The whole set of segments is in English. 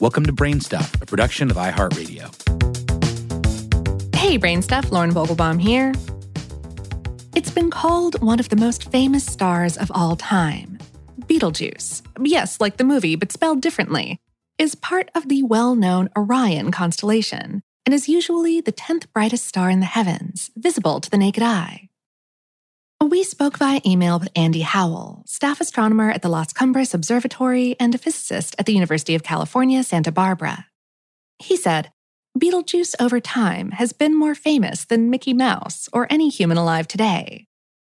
Welcome to Brainstuff, a production of iHeartRadio. Hey, Brainstuff, Lauren Vogelbaum here. It's been called one of the most famous stars of all time. Betelgeuse, yes, like the movie, but spelled differently, is part of the well known Orion constellation and is usually the 10th brightest star in the heavens, visible to the naked eye. We spoke via email with Andy Howell, staff astronomer at the Las Cumbres Observatory and a physicist at the University of California, Santa Barbara. He said, Betelgeuse over time has been more famous than Mickey Mouse or any human alive today.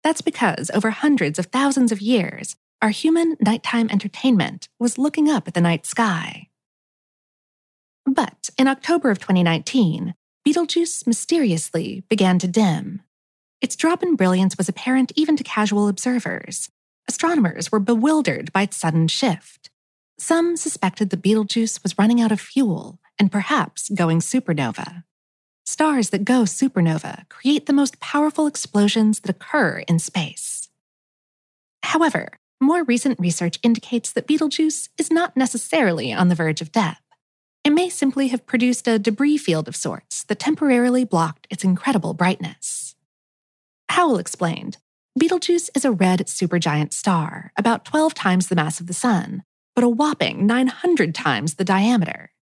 That's because over hundreds of thousands of years, our human nighttime entertainment was looking up at the night sky. But in October of 2019, Betelgeuse mysteriously began to dim. Its drop in brilliance was apparent even to casual observers. Astronomers were bewildered by its sudden shift. Some suspected the Betelgeuse was running out of fuel and perhaps going supernova. Stars that go supernova create the most powerful explosions that occur in space. However, more recent research indicates that Betelgeuse is not necessarily on the verge of death. It may simply have produced a debris field of sorts that temporarily blocked its incredible brightness. Howell explained Betelgeuse is a red supergiant star, about 12 times the mass of the Sun, but a whopping 900 times the diameter.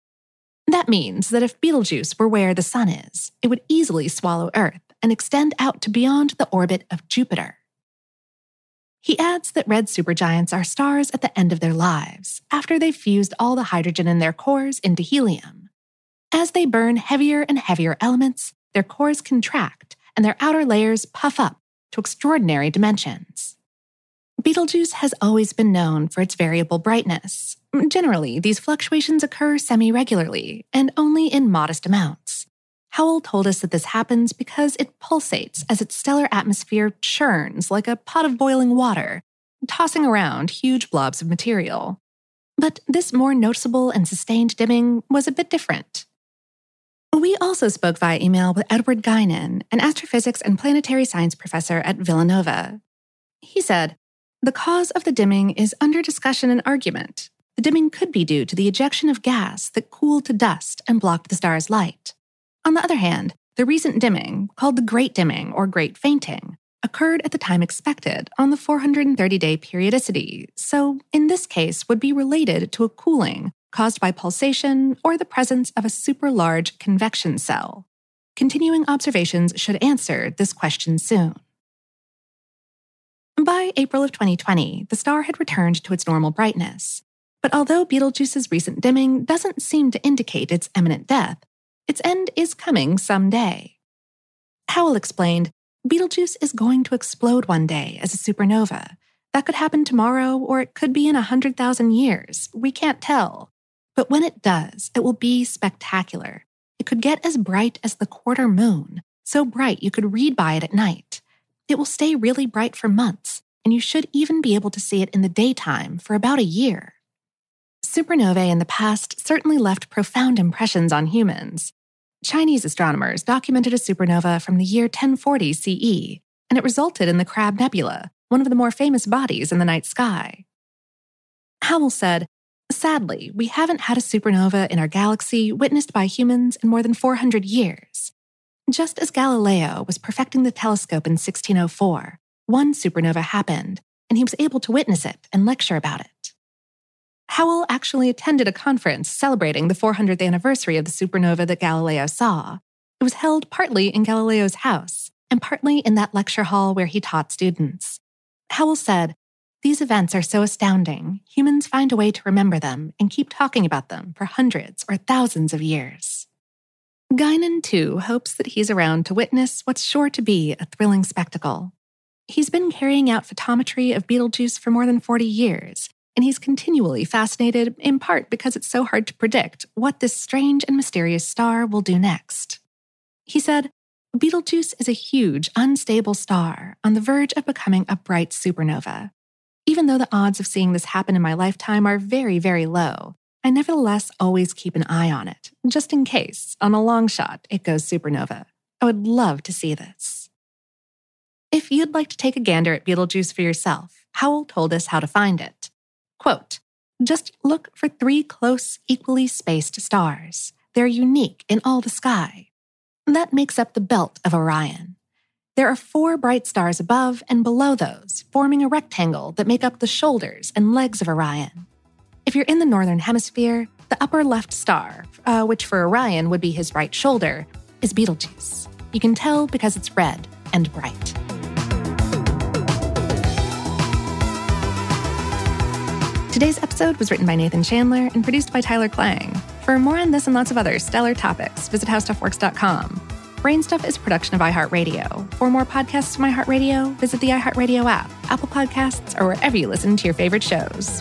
That means that if Betelgeuse were where the Sun is, it would easily swallow Earth and extend out to beyond the orbit of Jupiter. He adds that red supergiants are stars at the end of their lives, after they've fused all the hydrogen in their cores into helium. As they burn heavier and heavier elements, their cores contract and their outer layers puff up to extraordinary dimensions. Betelgeuse has always been known for its variable brightness. Generally, these fluctuations occur semi regularly and only in modest amounts. Howell told us that this happens because it pulsates as its stellar atmosphere churns like a pot of boiling water, tossing around huge blobs of material. But this more noticeable and sustained dimming was a bit different. We also spoke via email with Edward Guinan, an astrophysics and planetary science professor at Villanova. He said, The cause of the dimming is under discussion and argument. The dimming could be due to the ejection of gas that cooled to dust and blocked the star's light. On the other hand, the recent dimming, called the Great Dimming or Great Fainting, occurred at the time expected on the 430 day periodicity, so in this case would be related to a cooling caused by pulsation or the presence of a super large convection cell. Continuing observations should answer this question soon. By April of 2020, the star had returned to its normal brightness. But although Betelgeuse's recent dimming doesn't seem to indicate its imminent death, its end is coming someday. Howell explained Betelgeuse is going to explode one day as a supernova. That could happen tomorrow, or it could be in a 100,000 years. We can't tell. But when it does, it will be spectacular. It could get as bright as the quarter moon, so bright you could read by it at night. It will stay really bright for months, and you should even be able to see it in the daytime for about a year. Supernovae in the past certainly left profound impressions on humans. Chinese astronomers documented a supernova from the year 1040 CE, and it resulted in the Crab Nebula, one of the more famous bodies in the night sky. Howell said, Sadly, we haven't had a supernova in our galaxy witnessed by humans in more than 400 years. Just as Galileo was perfecting the telescope in 1604, one supernova happened, and he was able to witness it and lecture about it. Howell actually attended a conference celebrating the 400th anniversary of the supernova that Galileo saw. It was held partly in Galileo's house and partly in that lecture hall where he taught students. Howell said, these events are so astounding, humans find a way to remember them and keep talking about them for hundreds or thousands of years. Guinan, too, hopes that he's around to witness what's sure to be a thrilling spectacle. He's been carrying out photometry of Betelgeuse for more than 40 years, and he's continually fascinated, in part because it's so hard to predict what this strange and mysterious star will do next. He said, Betelgeuse is a huge, unstable star on the verge of becoming a bright supernova. Even though the odds of seeing this happen in my lifetime are very, very low, I nevertheless always keep an eye on it, just in case, on a long shot, it goes supernova. I would love to see this. If you'd like to take a gander at Betelgeuse for yourself, Howell told us how to find it. Quote, just look for three close, equally spaced stars. They're unique in all the sky. That makes up the belt of Orion. There are four bright stars above and below those, forming a rectangle that make up the shoulders and legs of Orion. If you're in the northern hemisphere, the upper left star, uh, which for Orion would be his right shoulder, is Betelgeuse. You can tell because it's red and bright. Today's episode was written by Nathan Chandler and produced by Tyler Klang. For more on this and lots of other stellar topics, visit howstuffworks.com. Brainstuff is a production of iHeartRadio. For more podcasts from iHeartRadio, visit the iHeartRadio app, Apple Podcasts, or wherever you listen to your favorite shows.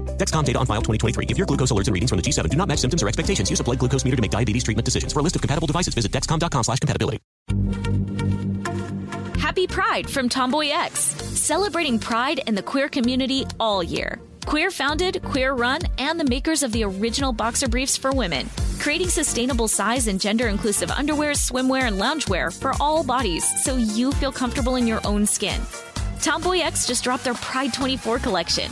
Dexcom data on file 2023. If your glucose alerts and readings from the G7 do not match symptoms or expectations, use a blood glucose meter to make diabetes treatment decisions. For a list of compatible devices, visit dexcom.com slash compatibility. Happy Pride from Tomboy X, celebrating pride and the queer community all year. Queer founded, queer run, and the makers of the original boxer briefs for women, creating sustainable size and gender inclusive underwear, swimwear, and loungewear for all bodies so you feel comfortable in your own skin. Tomboy X just dropped their Pride 24 collection.